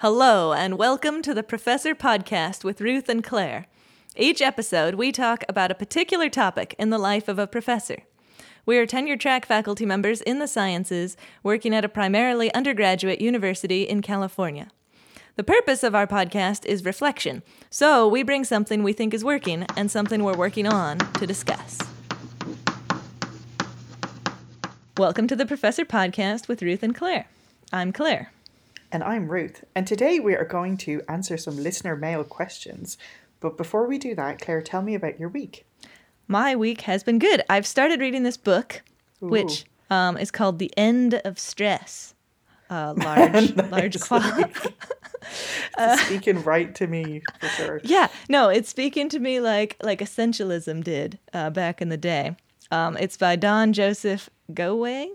Hello, and welcome to the Professor Podcast with Ruth and Claire. Each episode, we talk about a particular topic in the life of a professor. We are tenure track faculty members in the sciences working at a primarily undergraduate university in California. The purpose of our podcast is reflection, so we bring something we think is working and something we're working on to discuss. Welcome to the Professor Podcast with Ruth and Claire. I'm Claire. And I'm Ruth. And today we are going to answer some listener mail questions. But before we do that, Claire, tell me about your week. My week has been good. I've started reading this book, which um, is called The End of Stress. Uh, large, large quality. uh, speaking right to me for sure. Yeah, no, it's speaking to me like like essentialism did uh, back in the day. Um, it's by Don Joseph Goewey.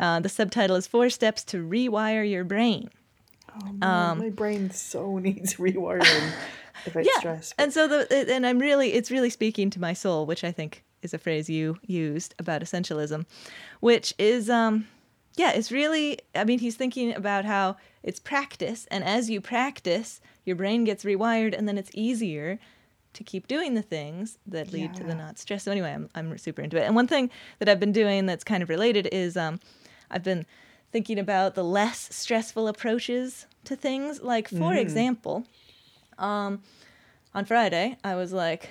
Uh, the subtitle is Four Steps to Rewire Your Brain. Oh, man, um, my brain so needs rewiring about yeah. stress. And so the and I'm really it's really speaking to my soul, which I think is a phrase you used about essentialism, which is um yeah, it's really I mean he's thinking about how it's practice and as you practice, your brain gets rewired and then it's easier to keep doing the things that lead yeah. to the not stress. So anyway, I'm I'm super into it. And one thing that I've been doing that's kind of related is um I've been thinking about the less stressful approaches to things. Like, for mm. example, um, on Friday, I was like,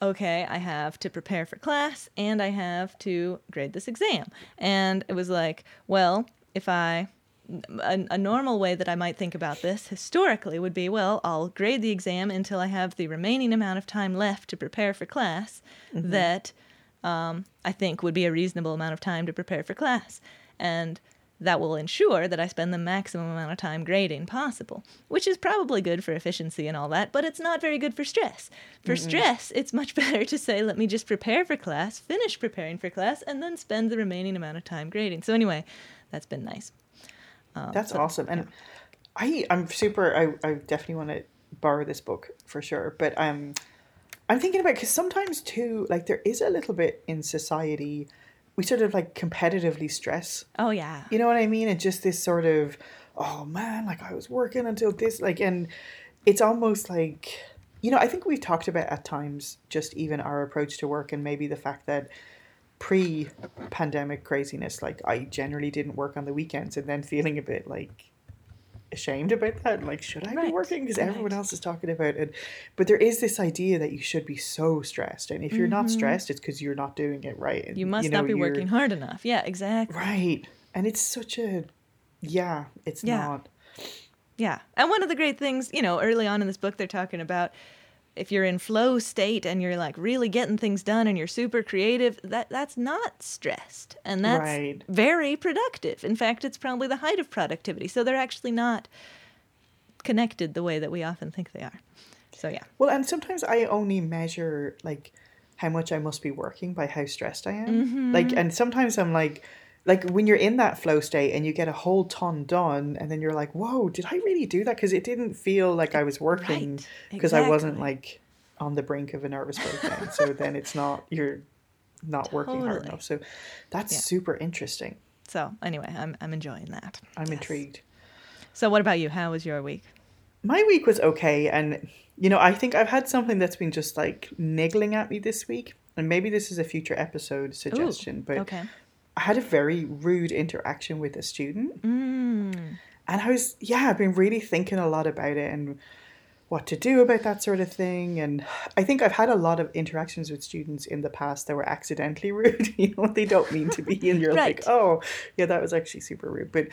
okay, I have to prepare for class and I have to grade this exam. And it was like, well, if I a, a, normal way that I might think about this historically would be well, I'll grade the exam until I have the remaining amount of time left to prepare for class mm-hmm. that um, I think would be a reasonable amount of time to prepare for class. And that will ensure that I spend the maximum amount of time grading possible, which is probably good for efficiency and all that, but it's not very good for stress. For Mm-mm. stress, it's much better to say, let me just prepare for class, finish preparing for class, and then spend the remaining amount of time grading. So, anyway, that's been nice. Um, that's so, awesome. And yeah. I, I'm super, I, I definitely want to borrow this book for sure, but um, I'm thinking about, because sometimes too, like there is a little bit in society we sort of like competitively stress. Oh yeah. You know what I mean? And just this sort of, oh man, like I was working until this, like, and it's almost like, you know, I think we've talked about at times just even our approach to work and maybe the fact that pre pandemic craziness, like I generally didn't work on the weekends and then feeling a bit like ashamed about that. Like, should I right. be working? Because right. everyone else is talking about it. But there is this idea that you should be so stressed. And if you're mm-hmm. not stressed, it's because you're not doing it right. And, you must you know, not be working hard enough. Yeah, exactly. Right. And it's such a, yeah, it's yeah. not. Yeah. And one of the great things, you know, early on in this book, they're talking about if you're in flow state and you're like really getting things done and you're super creative that that's not stressed. And that's right. very productive. In fact it's probably the height of productivity. So they're actually not connected the way that we often think they are. So yeah. Well and sometimes i only measure like how much i must be working by how stressed i am. Mm-hmm. like and sometimes i'm like like when you're in that flow state and you get a whole ton done and then you're like whoa did i really do that because it didn't feel like i was working because right. exactly. i wasn't like on the brink of a nervous breakdown so then it's not you're not totally. working hard enough so that's yeah. super interesting so anyway i'm, I'm enjoying that i'm yes. intrigued so what about you how was your week my week was okay and you know i think i've had something that's been just like niggling at me this week and maybe this is a future episode suggestion Ooh, but okay I had a very rude interaction with a student. Mm. And I was, yeah, I've been really thinking a lot about it and what to do about that sort of thing. And I think I've had a lot of interactions with students in the past that were accidentally rude. you know, they don't mean to be. And you're right. like, oh, yeah, that was actually super rude. But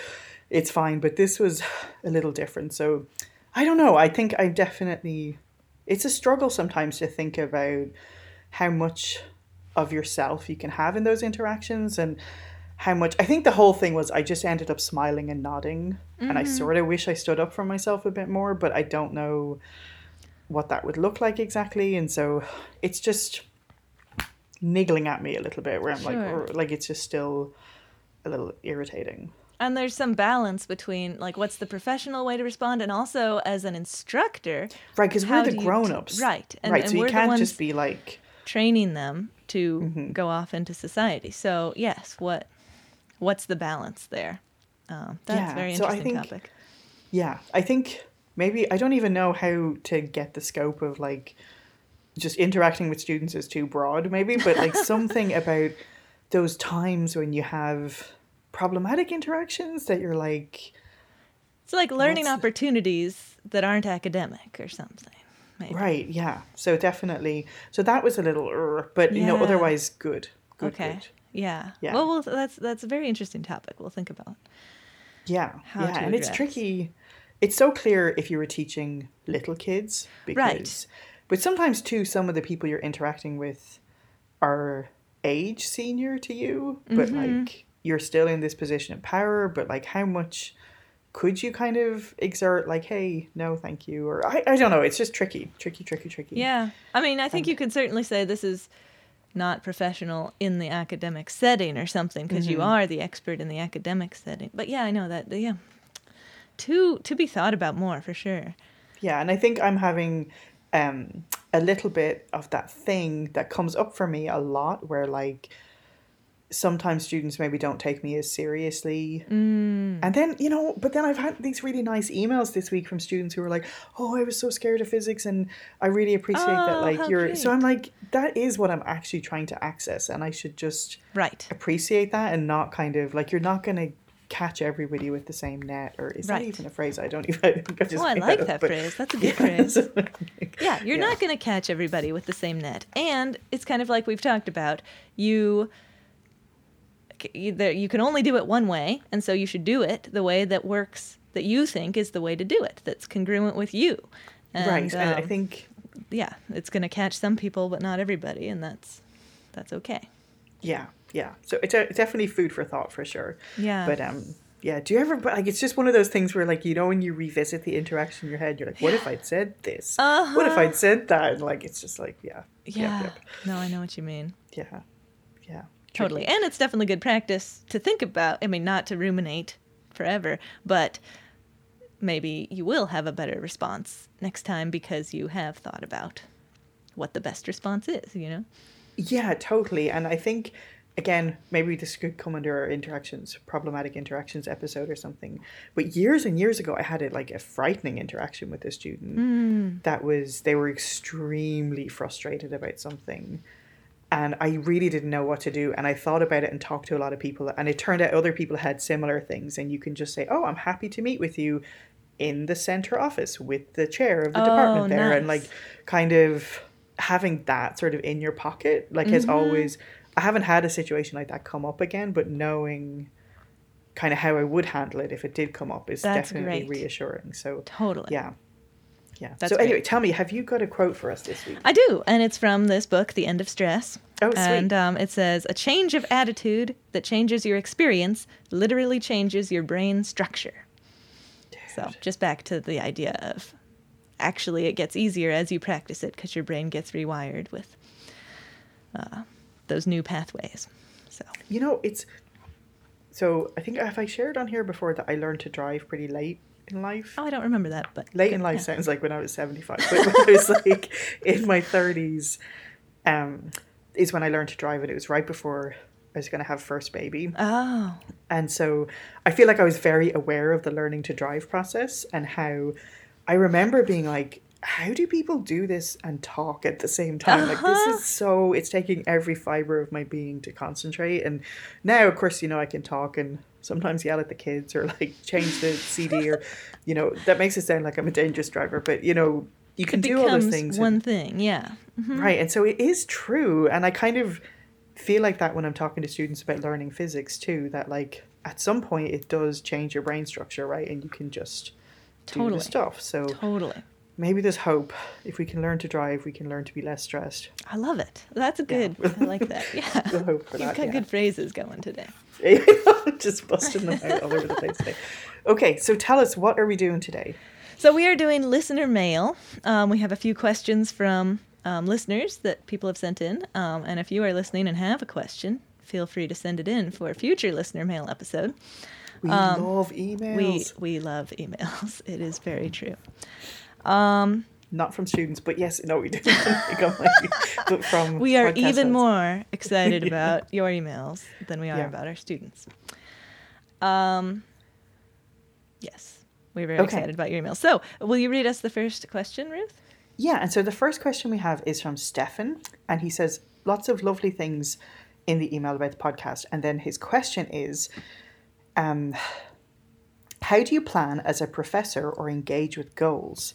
it's fine. But this was a little different. So I don't know. I think I definitely, it's a struggle sometimes to think about how much of yourself you can have in those interactions and how much I think the whole thing was I just ended up smiling and nodding mm-hmm. and I mm-hmm. sort of wish I stood up for myself a bit more but I don't know what that would look like exactly and so it's just niggling at me a little bit where I'm sure. like like it's just still a little irritating and there's some balance between like what's the professional way to respond and also as an instructor right because we're the grown-ups right and, right and so you can't just be like training them to mm-hmm. go off into society. So yes, what what's the balance there? Um, that's yeah, very interesting so I think, topic. Yeah, I think maybe I don't even know how to get the scope of like just interacting with students is too broad, maybe, but like something about those times when you have problematic interactions that you're like, It's like learning opportunities that aren't academic or something. Maybe. right, yeah. So definitely, so that was a little, but you know, otherwise good. Good, okay. good. Yeah. Yeah. Well, well, that's that's a very interesting topic. We'll think about. Yeah, How yeah, and it's tricky. It's so clear if you were teaching little kids, because, Right. But sometimes too, some of the people you're interacting with are age senior to you, but Mm-hmm. like you're still in this position of power. But like, how much could you kind of exert? Like, hey, no, thank you, or I, I don't know. It's just tricky, tricky, tricky, tricky. Yeah. I mean, I think you could certainly say this is not professional in the academic setting or something because you are the expert in the academic setting. But yeah, I know that. Yeah. To to be thought about more for sure. Yeah, and I think I'm having um, a little bit of that thing that comes up for me a lot where like sometimes students maybe don't take me as seriously. Mm. And then, you know, but then I've had these really nice emails this week from students who were like, "Oh, I was so scared of physics and I really appreciate that Oh, like you're So. I'm like that is what I'm actually trying to access and I should just Right. appreciate that and not kind of like you're not going to catch everybody with the same net or is that even a phrase I don't even I think I just Oh, I like up, that but- phrase. That's a good phrase. Yeah, you're Yeah. not going to catch everybody with the same net. And it's kind of like we've talked about. You either you can only do it one way, and so you should do it the way that works that you think is the way to do it. That's congruent with you. And, right. and I um, think yeah, it's going to catch some people, but not everybody, and that's that's okay. Yeah, yeah. So it's, a, definitely food for thought for sure. Yeah. But um, yeah. Do you ever? Like, it's just one of those things where like you know when you revisit the interaction in your head, you're like, what if I'd said this? What if Uh-huh. I'd said that? And like, it's just like, yeah, Yeah. yep, No, I know what you mean. yeah, yeah. Totally. And it's definitely good practice to think about. I mean, not to ruminate forever, but maybe you will have a better response next time because you have thought about what the best response is, you know? Yeah, totally. And I think again, maybe this could come under our interactions, problematic interactions episode or something. But years and years ago, I had it like a frightening interaction with a student mm. that was they were extremely frustrated about something. And I really didn't know what to do. And I thought about it and talked to a lot of people. And it turned out other people had similar things. And you can just say, Oh, I'm happy to meet with you in the center office with the chair of the Oh, department there. And like kind of having that sort of in your pocket, like has Mm-hmm. always, I haven't had a situation like that come up again, but knowing kind of how I would handle it if it did come up is That's definitely great. reassuring. So, Totally. yeah. Yeah. That's so, anyway, tell me, have you got a quote for us this week? I do, and it's from this book, The End of Stress. Oh, sweet. And um, it says, A change of attitude that changes your experience literally changes your brain structure. So, just back to the idea of actually it gets easier as you practice it because your brain gets rewired with uh, those new pathways. So, You know, it's so I think have I shared on here before that I learned to drive pretty late in life. oh, I don't remember that, but late good- in life yeah. sounds like when I was 75, but when I was like in my 30s, um, is when I learned to drive, and it was right before I was going to have first baby. Oh, And so I feel like I was very aware of the learning to drive process and how I remember being like, how do people do this and talk at the same time? Like, Uh-huh. this is so, it's taking every fiber of my being to concentrate. And now, of course, you know, I can talk and sometimes yell at the kids or like change the CD or, you know, that makes it sound like I'm a dangerous driver. But, you know, you can do all those things. one and- thing, yeah. Mm-hmm. Right. And so it is true. And I kind of feel like that when I'm talking to students about learning physics too, that like at some point it does change your brain structure, right? And you can just do the stuff. So Totally. maybe there's hope. If we can learn to drive, we can learn to be less stressed. I love it. That's a good. I like that. Yeah. Hope for You've that. got yeah. good phrases going today. just busting them out all over the place today. Okay, so tell us what are we doing today? So we are doing listener mail. Um, we have a few questions from um, listeners that people have sent in, um, and if you are listening and have a question, feel free to send it in for a future listener mail episode. We love emails. Um, We we love emails. It is very true. Not from students, but yes, no, we do. but from We are even more excited about your emails than we are Yeah. about our students. Um, yes. we're very Okay. excited about your email. So, will you read us the first question, Ruth? Yeah, and so the first question we have is from Stephan, and he says lots of lovely things in the email about the podcast. And then his question is um, How do you plan as a professor or engage with goals?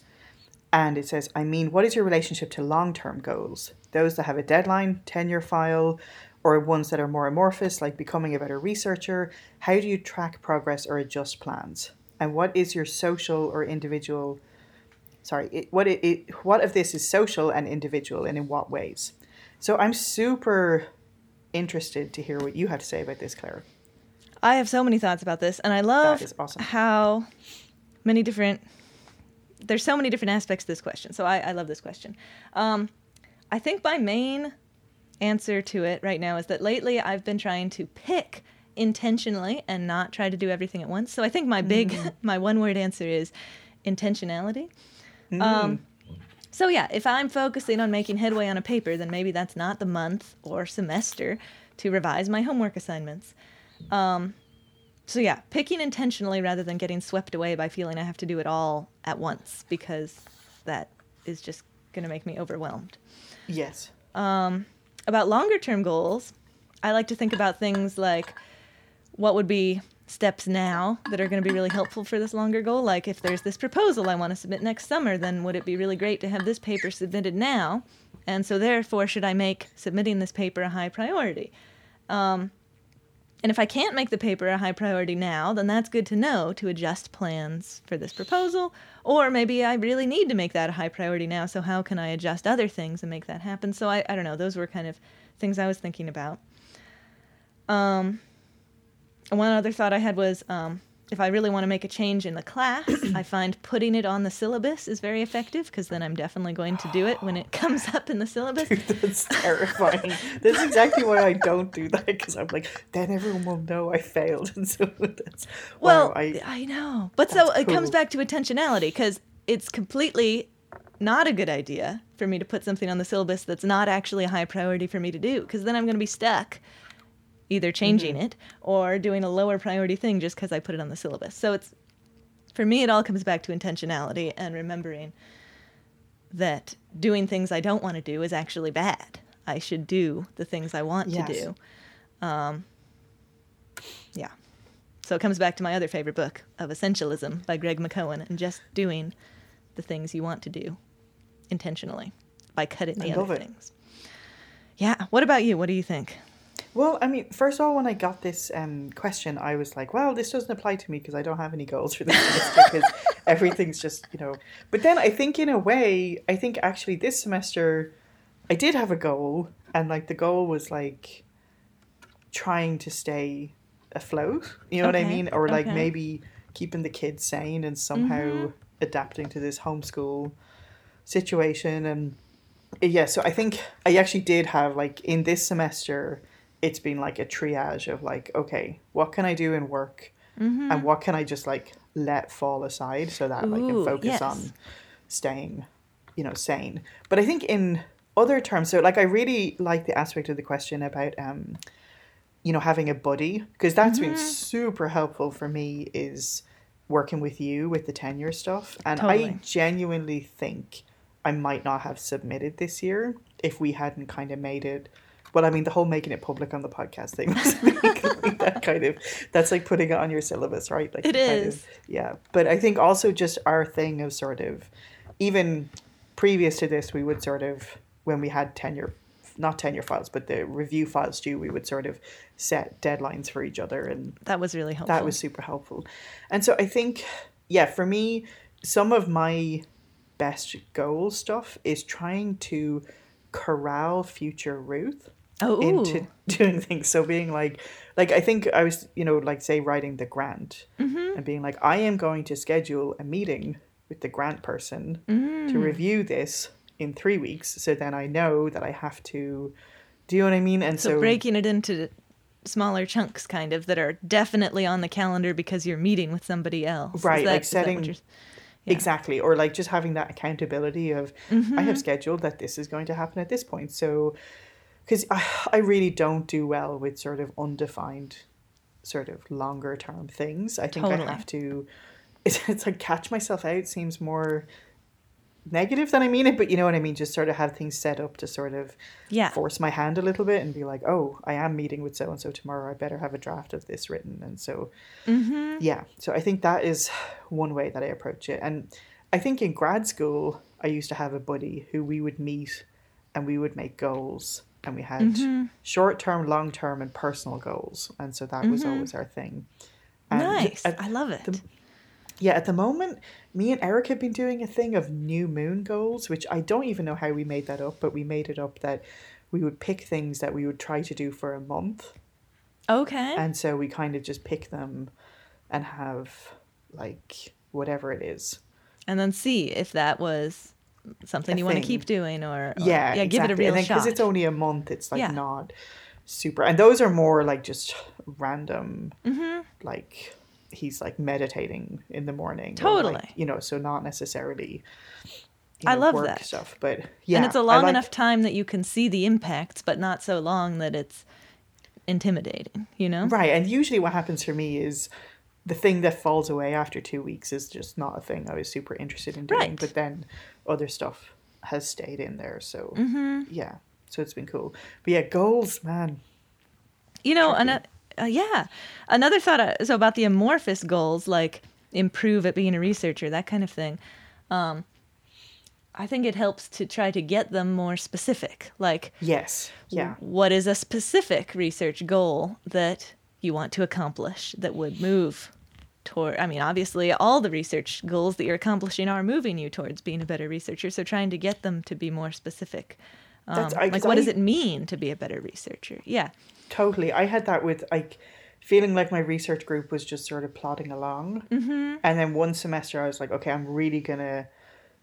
And it says, I mean, what is your relationship to long term goals? Those that have a deadline, tenure file, or ones that are more amorphous, like becoming a better researcher? How do you track progress or adjust plans? And what is your social or individual sorry it, what it, it what of this is social and individual and in what ways so i'm super interested to hear what you had to say about this claire I have so many thoughts about this, and I love is awesome. how many different. There's so many different aspects to this question, so I, I love this question. Um, I think my main answer to it right now is that lately I've been trying to pick intentionally and not try to do everything at once. So I think my big, my one word answer is intentionality. Um, so yeah, if I'm focusing on making headway on a paper, then maybe that's not the month or semester to revise my homework assignments. Um, so yeah, picking intentionally rather than getting swept away by feeling I have to do it all at once because that is just going to make me overwhelmed. yes About longer term goals, I like to think about things like what would be steps now that are going to be really helpful for this longer goal. Like if there's this proposal I want to submit next summer, then would it be really great to have this paper submitted now? And so therefore, should I make submitting this paper a high priority? Um, and if I can't make the paper a high priority now, then that's good to know to adjust plans for this proposal. Or maybe I really need to make that a high priority now, so how can I adjust other things and make that happen? So I, I don't know, those were kind of things I was thinking about. Um, one other thought I had was um, if I really want to make a change in the class, I find putting it on the syllabus is very effective because then I'm definitely going to do it when it comes up in the syllabus. that's terrifying that's exactly why i don't do that because i'm like then everyone will know i failed and so that's Well, wow, I, I, know. But so it comes back to intentionality because it's completely not a good idea for me to put something on the syllabus that's not actually a high priority for me to do because then I'm going to be stuck either changing Mm-hmm. it or doing a lower priority thing just because I put it on the syllabus. So it's for me, it all comes back to intentionality and remembering that doing things I don't want to do is actually bad. I should do the things I want Yes. to do. Um, yeah. So it comes back to my other favorite book of Essentialism by Greg McKeown and just doing the things you want to do intentionally by cutting the I other things. Yeah. What about you? What do you think? Well, I mean, first of all, when I got this um, question, I was like, well, this doesn't apply to me because I don't have any goals for this semester because everything's just, you know. But then I think, in a way, I think actually this semester I did have a goal, and like the goal was like trying to stay afloat. You know what I mean? Or like okay. maybe keeping the kids sane and somehow Mm-hmm. adapting to this homeschool situation and yeah so i think i actually did have like in this semester it's been like a triage of like okay what can i do in work Mm-hmm. and what can i just like let fall aside so that i can focus yes. on staying you know sane but i think in other terms so like i really like the aspect of the question about um you know having a buddy because that's Mm-hmm. been super helpful for me is working with you with the tenure stuff and i genuinely think i might not have submitted this year if we hadn't kind of made it well i mean the whole making it public on the podcast thing was like that kind of that's like putting it on your syllabus right? Like It kind of- yeah. But i think also just our thing of sort of even previous to this we would sort of when we had tenure not tenure files but the review files due we would sort of set deadlines for each other and That was really helpful. that was super helpful. And so i think yeah for me some of my best goal stuff is trying to corral future ruth oh, into doing things so being like like i think i was you know like say writing the grant Mm-hmm. and being like i am going to schedule a meeting with the grant person Mm. to review this in three weeks so then i know that i have to do you know what i mean and so, so, breaking it into smaller chunks, kind of, that are definitely on the calendar because you're meeting with somebody else. Right, that- like is that what setting- yeah. Exactly. Or like just having that accountability of I Mm-hmm. have scheduled that this is going to happen at this point. So, because I, I really don't do well with sort of undefined, sort of longer term things. I think I have to, it's, it's like catch myself out seems more negative than I mean it, but you know what I mean. Just sort of have things set up to sort of Yeah. force my hand a little bit and be like, oh, I am meeting with so and so tomorrow. I better have a draft of this written. And so, Mm-hmm. yeah. So I think that is one way that I approach it. And I think in grad school, I used to have a buddy who we would meet and we would make goals. And we had Mm-hmm. short term, long term, and personal goals. And so that was always our thing. And Mm-hmm. nice. at- I love it. the- yeah, at the moment, me and Eric have been doing a thing of new moon goals, which I don't even know how we made that up, but we made it up that we would pick things that we would try to do for a month. okay. And so we kind of just pick them and have like whatever it is. and then see if that was something you want to keep doing or, or- yeah, yeah, give it a real and then, shot. Because it's only a month, it's like Yeah. not super. And those are more like just random, Mm-hmm. like he's like meditating in the morning. Totally. like, you know, so not necessarily. you I love work that. stuff, but yeah, and it's a long like- enough time that you can see the impacts, but not so long that it's intimidating, you know? Right, and usually what happens for me is the thing that falls away after two weeks is just not a thing I was super interested in doing, Right. but then other stuff has stayed in there. So Mm-hmm. yeah, so it's been cool. But yeah, goals, man. You know, Tricky. an- uh, yeah. Another thought uh, so about the amorphous goals, like improve at being a researcher, that kind of thing. Um, I think it helps to try to get them more specific. Like, Yes, yeah, what is a specific research goal that you want to accomplish that would move toward? I mean, obviously, all the research goals that you're accomplishing are moving you towards being a better researcher. So, trying to get them to be more specific. Um, I- like, what does it mean to be a better researcher? Yeah. totally. I had that with like feeling like my research group was just sort of plodding along, mm-hmm. and then one semester I was like, okay, I'm really gonna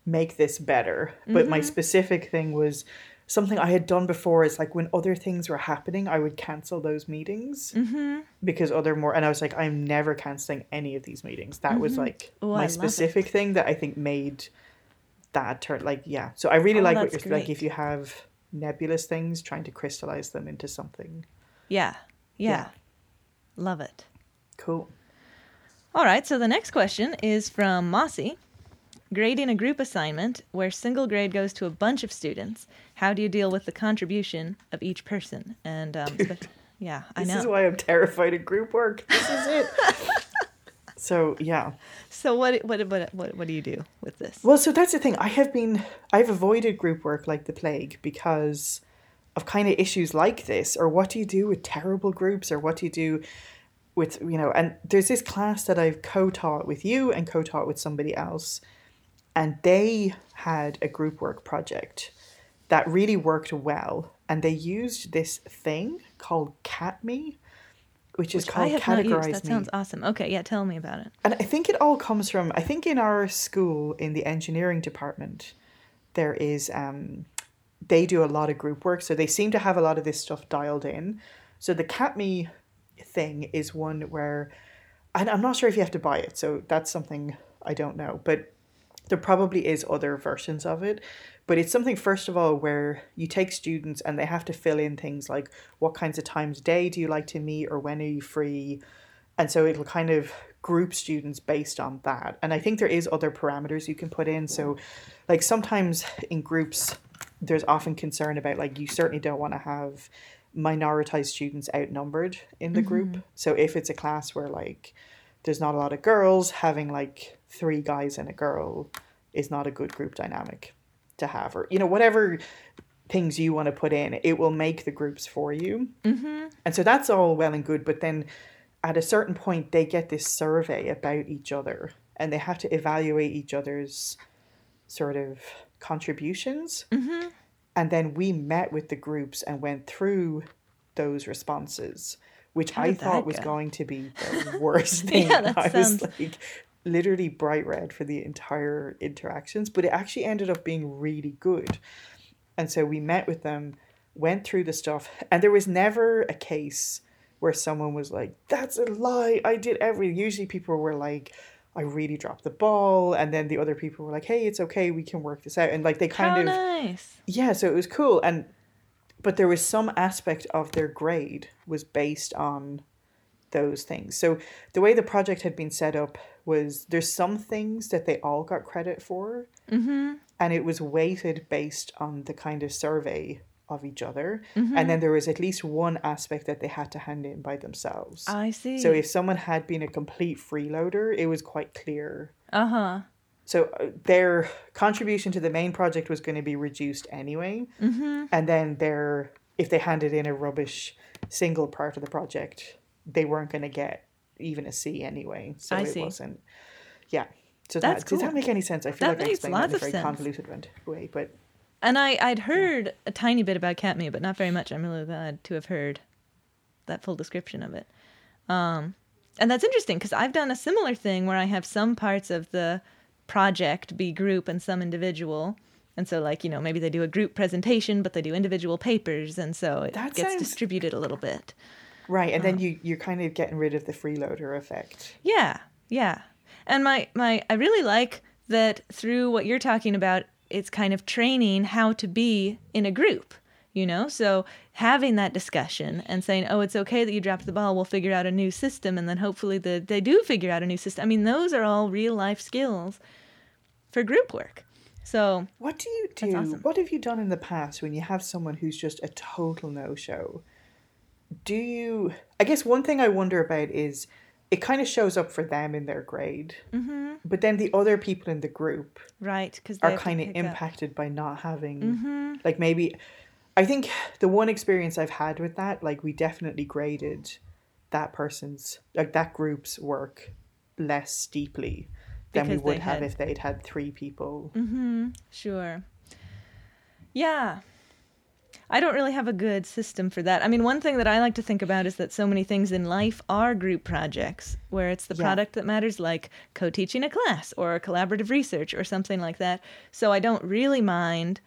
make this better. But Mm-hmm. my specific thing was something I had done before. Is like when other things were happening, I would cancel those meetings. Mm-hmm. because other more and I was like I'm never canceling any of these meetings. That was like Oh, I my specific thing that I think made that turn like yeah. So I really Oh, like what you're like if you have nebulous things trying to crystallize them into something Yeah. Yeah. Yeah. Love it. cool. All right. So the next question is from Mossy. Grading a group assignment where single grade goes to a bunch of students. How do you deal with the contribution of each person? And um, spe- yeah, I know. This is why I'm terrified of group work. This is it. so yeah. so what, what what what what do you do with this? Well, so that's the thing. I have been I've avoided group work like the plague because of kind of issues like this or what do you do with terrible groups or what do you do with you know and there's this class that I've co-taught with you and co-taught with somebody else and they had a group work project that really worked well and they used this thing called CATME which is Which called have not used. Categorize That Me. sounds awesome. Okay, yeah, tell me about it. And I think it all comes from I think in our school in the engineering department there is um they do a lot of group work so they seem to have a lot of this stuff dialed in. So the CATME thing is one where and I'm not sure if you have to buy it, so that's something I don't know, but there probably is other versions of it. But it's something first of all where you take students and they have to fill in things like what kinds of times a day do you like to meet or when are you free? And so it'll kind of group students based on that. And I think there is other parameters you can put in. So like sometimes in groups there's often concern about like you certainly don't want to have minoritized students outnumbered in the group. Mm-hmm. So if it's a class where like there's not a lot of girls, having like three guys and a girl is not a good group dynamic to have or you know whatever things you want to put in it will make the groups for you mm-hmm. and so that's all well and good but then at a certain point they get this survey about each other and they have to evaluate each other's sort of contributions Mm-hmm. and then we met with the groups and went through those responses which How i thought was go? going to be the worst thing Yeah, that i sounds- was like literally bright red for the entire interactions but it actually ended up being really good and so we met with them went through the stuff and there was never a case where someone was like that's a lie i did everything. usually people were like i really dropped the ball and then the other people were like hey it's okay we can work this out and like they kind How of nice. yeah so it was cool and but there was some aspect of their grade was based on those things. So the way the project had been set up was there's some things that they all got credit for, Mm-hmm. and it was weighted based on the kind of survey of each other. And then there was at least one aspect that they had to hand in by themselves. I see. So if someone had been a complete freeloader, it was quite clear. uh huh. So their contribution to the main project was going to be reduced anyway, Mm-hmm. and then their if they handed in a rubbish single part of the project, they weren't going to get even a C anyway. So I it see. wasn't. Yeah. So That's that, does that make any sense? I feel That like I explained that in a very sense. convoluted way, but And I I'd heard a tiny bit about CATME, but not very much. I'm really glad to have heard that full description of it. Um, and that's interesting because I've done a similar thing where I have some parts of the project be group and some individual. And so, like, you know, maybe they do a group presentation, but they do individual papers. And so it That gets sounds- distributed a little bit. Right, and Uh-huh. then you you're kind of getting rid of the freeloader effect. Yeah, yeah. And my my I really like that through what you're talking about, it's kind of training how to be in a group, you know? So having that discussion and saying, "Oh, it's okay that you dropped the ball. We'll figure out a new system." And then hopefully the, they do figure out a new system. I mean, those are all real life skills for group work. So, What do you do? Awesome. What have you done in the past when you have someone who's just a total no show? Do you? I guess one thing I wonder about is it kind of shows up for them in their grade, mm-hmm, but then the other people in the group right, cuz are kind of impacted by not having, Mm-hmm. like maybe. I think the one experience I've had with that, like we definitely graded that person's, like that group's work less steeply than we Because they would have had- if they'd had three people. Mm-hmm. Sure. Yeah. I don't really have a good system for that. I mean, one thing that I like to think about is that so many things in life are group projects where it's the Yeah. product that matters, like co teaching a class or collaborative research or something like that. So I don't really mind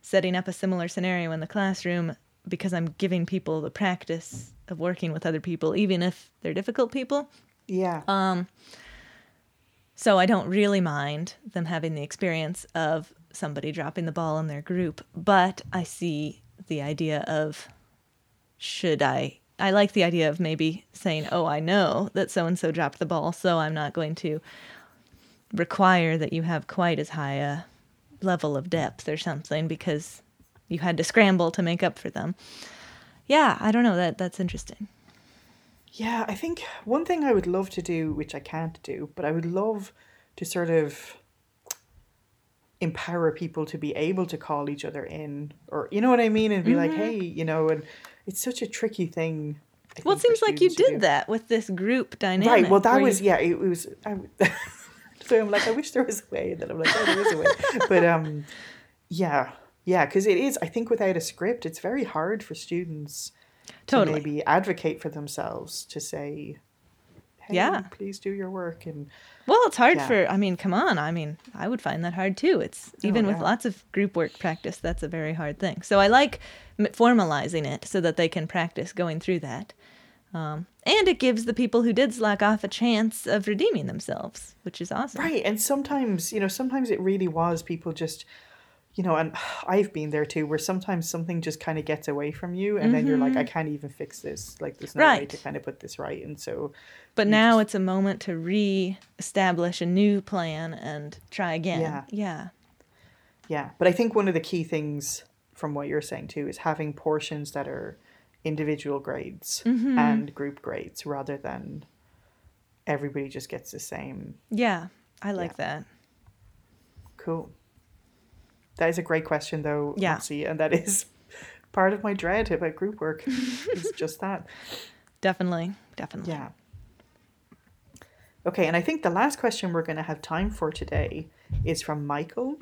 setting up a similar scenario in the classroom because I'm giving people the practice of working with other people, even if they're difficult people. Yeah. Um, so I don't really mind them having the experience of somebody dropping the ball in their group, but I see the idea of should I I like the idea of maybe saying, "Oh, I know that so and so dropped the ball, so I'm not going to require that you have quite as high a level of depth or something because you had to scramble to make up for them." Yeah, I don't know that that's interesting. Yeah, I think one thing I would love to do, which I can't do, but I would love to sort of empower people to be able to call each other in, or you know what I mean, and be like, Mm-hmm. hey, you know, and it's such a tricky thing. I Well, it seems like you did that with this group dynamic. Right. Well, that where you- was yeah. It was. I, so I'm like, I wish there was a way, and then I'm like, oh, there is a way. But um, yeah, yeah, because it is. I think without a script, it's very hard for students Totally. to maybe advocate for themselves to say, hey, Yeah. please do your work and Well, it's hard Yeah. for. I mean, come on. I mean, I would find that hard too. It's even with yeah. lots of group work practice, that's a very hard thing. So I like formalizing it so that they can practice going through that. Um, and it gives the people who did slack off a chance of redeeming themselves, which is awesome. Right. And sometimes, you know, sometimes it really was people just, you know, and I've been there too, where sometimes something just kind of gets away from you and then you're like, I can't even fix this. Like, there's no way Mm-hmm. To kind of put this right. And so, But now just- it's a moment to re-establish a new plan and try again. Yeah. Yeah. yeah. But I think one of the key things from what you're saying too is having portions that are individual grades Mm-hmm. and group grades rather than everybody just gets the same. Yeah. I like that. Cool. That is a great question, though, Yeah. Nancy, and that is part of my dread about group work. is just that. Definitely. Definitely. Yeah. Okay, and I think the last question we're going to have time for today is from Michael,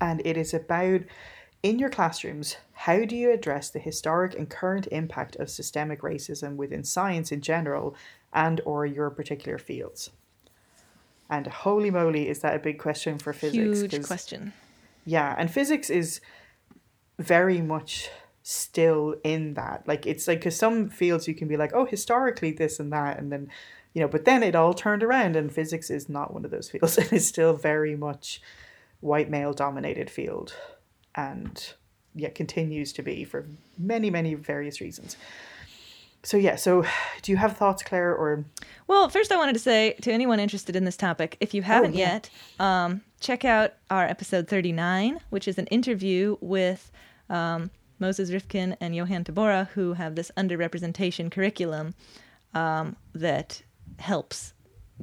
and it is about in your classrooms, how do you address the historic and current impact of systemic racism within science in general and or your particular fields? And holy moly, is that a big question for physics? Huge question. Yeah, and physics is very much still in that. Like it's like because some fields you can be like, oh, historically this and that, and then you know, but then it all turned around, and physics is not one of those fields. It is still very much white male dominated field, and yeah, continues to be for many many various reasons. So yeah, so do you have thoughts, Claire, or Well, first I wanted to say to anyone interested in this topic, if you haven't yeah. yet, um, check out our episode 39, which is an interview with um, Moses Rifkin and Johan Tabora, who have this underrepresentation curriculum um, that helps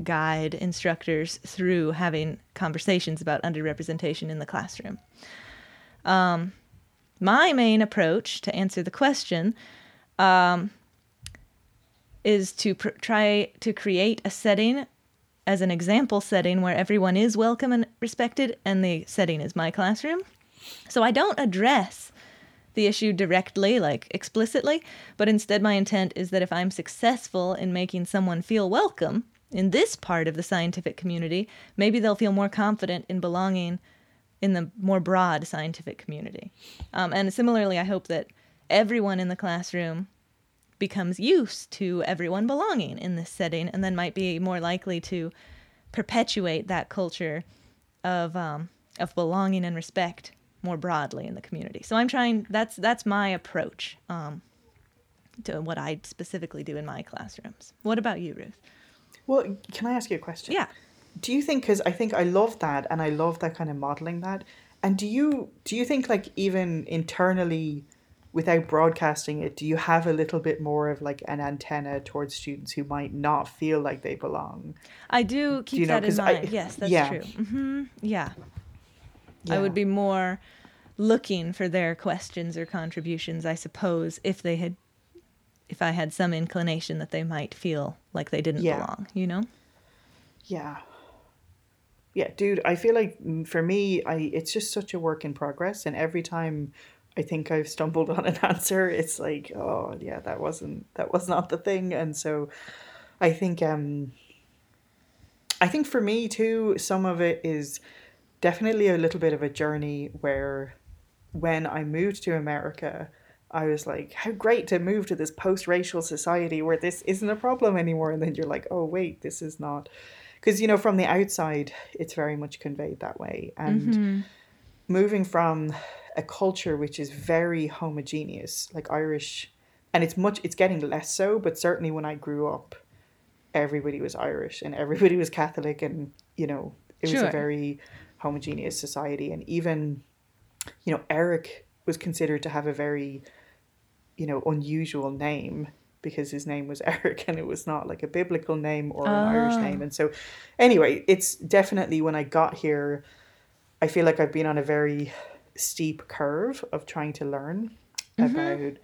guide instructors through having conversations about underrepresentation in the classroom. Um, my main approach to answer the question um, is to pr- try to create a setting as an example setting where everyone is welcome and respected, and the setting is my classroom. So I don't address the issue directly, like explicitly, but instead my intent is that if I'm successful in making someone feel welcome in this part of the scientific community, maybe they'll feel more confident in belonging in the more broad scientific community. Um, and similarly, I hope that everyone in the classroom becomes used to everyone belonging in this setting and then might be more likely to perpetuate that culture of um, of belonging and respect more broadly in the community. So I'm trying that's that's my approach um, to what I specifically do in my classrooms. What about you, Ruth? well, can I ask you a question? Yeah. Do you think because I think I love that and I love that kind of modeling that, and do you do you think like even internally, without broadcasting it, do you have a little bit more of like an antenna towards students who might not feel like they belong? I do keep you know, that in 'cause I- yes, that's yeah. true. hmm Yeah. I would be more looking for their questions or contributions, I suppose, if they had if I had some inclination that they might feel like they didn't Yeah. belong, you know? Yeah. Yeah, dude, I feel like mm, for me, I it's just such a work in progress and every time I think I've stumbled on an answer, it's like, oh, yeah, that wasn't that was not the thing and so I think um I think for me too, some of it is definitely a little bit of a journey where when I moved to America, I was like, how great to move to this post racial society where this isn't a problem anymore. And then you're like, oh, wait, this is not. Because, you know, from the outside, it's very much conveyed that way. And moving from a culture which is very homogeneous, like Irish, and it's much, it's getting less so, but certainly when I grew up, everybody was Irish and everybody was Catholic, and, you know, it was a very homogeneous society. And even, you know, Eric was considered to have a very, you know, unusual name because his name was Eric and it was not like a biblical name or an Irish Ah. name. And so, anyway, it's definitely when I got here, I feel like I've been on a very steep curve of trying to learn about mm-hmm.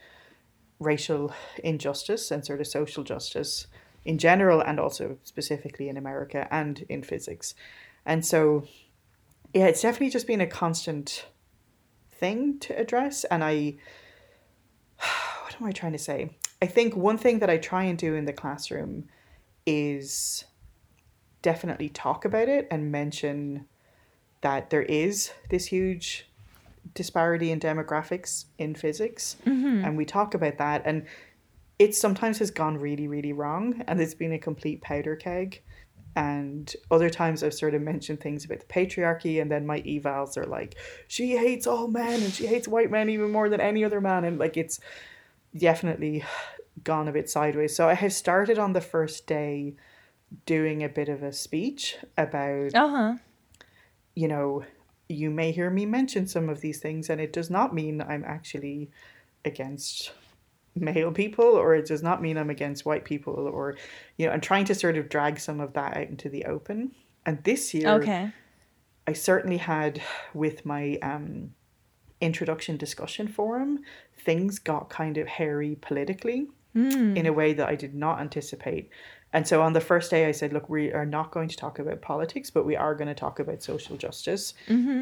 racial injustice and sort of social justice in general and also specifically in America and in physics. And so, yeah, it's definitely just been a constant thing to address. And I, what am I trying to say? I think one thing that I try and do in the classroom is definitely talk about it and mention that there is this huge disparity in demographics in physics and we talk about that and it sometimes has gone really really wrong and it's been a complete powder keg. And other times I've sort of mentioned things about the patriarchy and then my evals are like she hates all men and she hates white men even more than any other man and like it's definitely gone a bit sideways. So I have started on the first day doing a bit of a speech about Uh huh. you know, you may hear me mention some of these things, and it does not mean I'm actually against male people, or it does not mean I'm against white people, or, you know, I'm trying to sort of drag some of that out into the open. And this year, Okay. I certainly had with my um, introduction discussion forum, things got kind of hairy politically in a way that I did not anticipate. And so on the first day, I said, look, we are not going to talk about politics, but we are going to talk about social justice.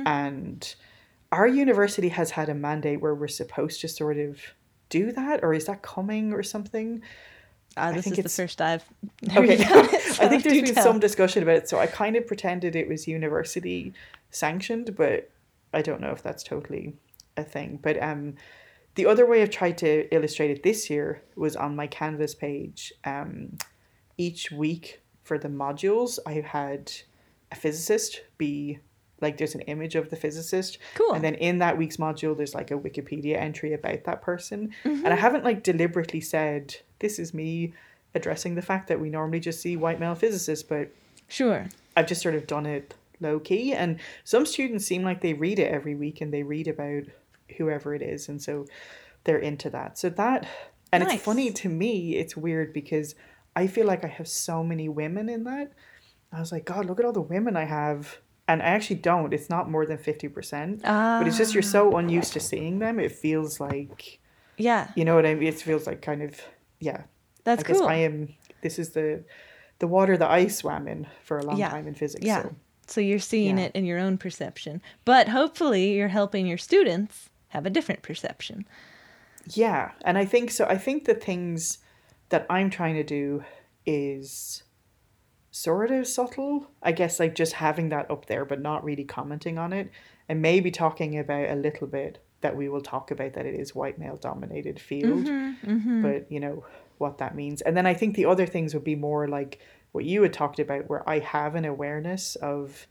And our university has had a mandate where we're supposed to sort of do that, or is that coming or something? Uh, this think is the first I've Okay, read about it, so I think there's been tell. some discussion about it, so I kind of pretended it was university sanctioned, but I don't know if that's totally a thing. But um, the other way I've tried to illustrate it this year was on my Canvas page. Um, each week for the modules, I had a physicist be like there's an image of the physicist Cool. and then in that week's module there's like a wikipedia entry about that person Mm-hmm. and i haven't like deliberately said this is me addressing the fact that we normally just see white male physicists, but Sure. I've just sort of done it low key. And some students seem like they read it every week and they read about whoever it is. And so they're into that. So that, and Nice. it's funny to me, it's weird because I feel like I have so many women in that. I was like, God, look at all the women I have. And I actually don't. It's not more than 50%. But it's just you're so ah. unused to seeing them. It feels like, Yeah. you know what I mean? It feels like kind of, yeah. That's I guess cool. I am, this is the, the water that I swam in for a long Yeah. time in physics. Yeah. So. So you're seeing Yeah. it in your own perception. But hopefully you're helping your students have a different perception. Yeah, and I think so. I think the things that I'm trying to do is sort of subtle. I guess like just having that up there, but not really commenting on it, and maybe talking about a little bit that we will talk about that it is white male dominated field, mm-hmm, mm-hmm. but you know what that means. And then I think the other things would be more like what you had talked about, where I have an awareness of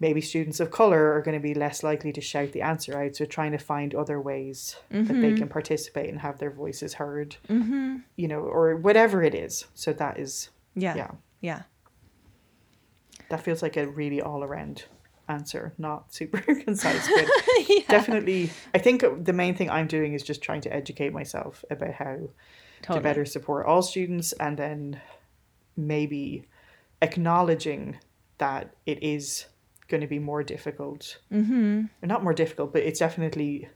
maybe students of color are going to be less likely to shout the answer out. So trying to find other ways that they can participate and have their voices heard, mm-hmm. you know, or whatever it is. So that is, Yeah. yeah, Yeah. that feels like a really all around answer, not super concise, but Yeah. definitely. I think the main thing I'm doing is just trying to educate myself about how to better support all students and then maybe acknowledging that it is going to be more difficult. Mm-hmm. Not more difficult, but it's definitely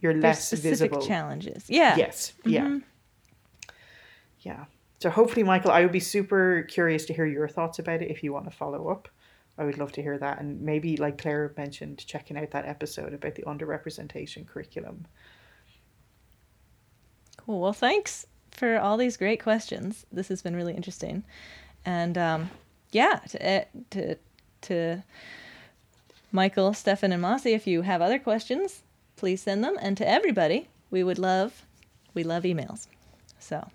you're There's less specific visible. challenges. Yeah. Yes. Yeah. Yeah. So hopefully, Michael, I would be super curious to hear your thoughts about it if you want to follow up. I would love to hear that. And maybe, like Claire mentioned, checking out that episode about the underrepresentation curriculum. Cool. Well, thanks for all these great questions. This has been really interesting. And um, yeah, to, to, to Michael, Stephan, and Mossy, if you have other questions, please send them. And to everybody, we would love, we love emails. So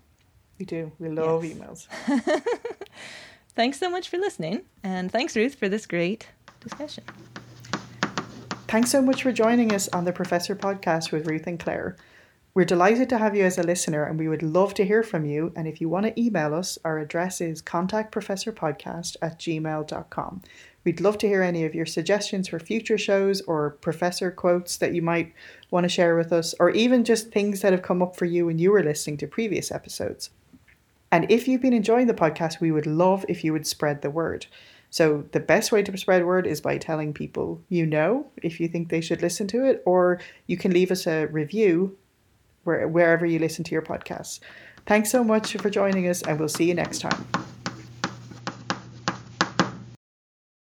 We do. We love Yes. emails. thanks so much for listening. And thanks, Ruth, for this great discussion. Thanks so much for joining us on the Professor Podcast with Ruth and Claire. We're delighted to have you as a listener and we would love to hear from you. And if you want to email us, our address is contactprofessorpodcast at gmail.com. We'd love to hear any of your suggestions for future shows or professor quotes that you might want to share with us, or even just things that have come up for you when you were listening to previous episodes. And if you've been enjoying the podcast, we would love if you would spread the word. So the best way to spread word is by telling people you know if you think they should listen to it, or you can leave us a review where, wherever you listen to your podcasts. Thanks so much for joining us, and we'll see you next time.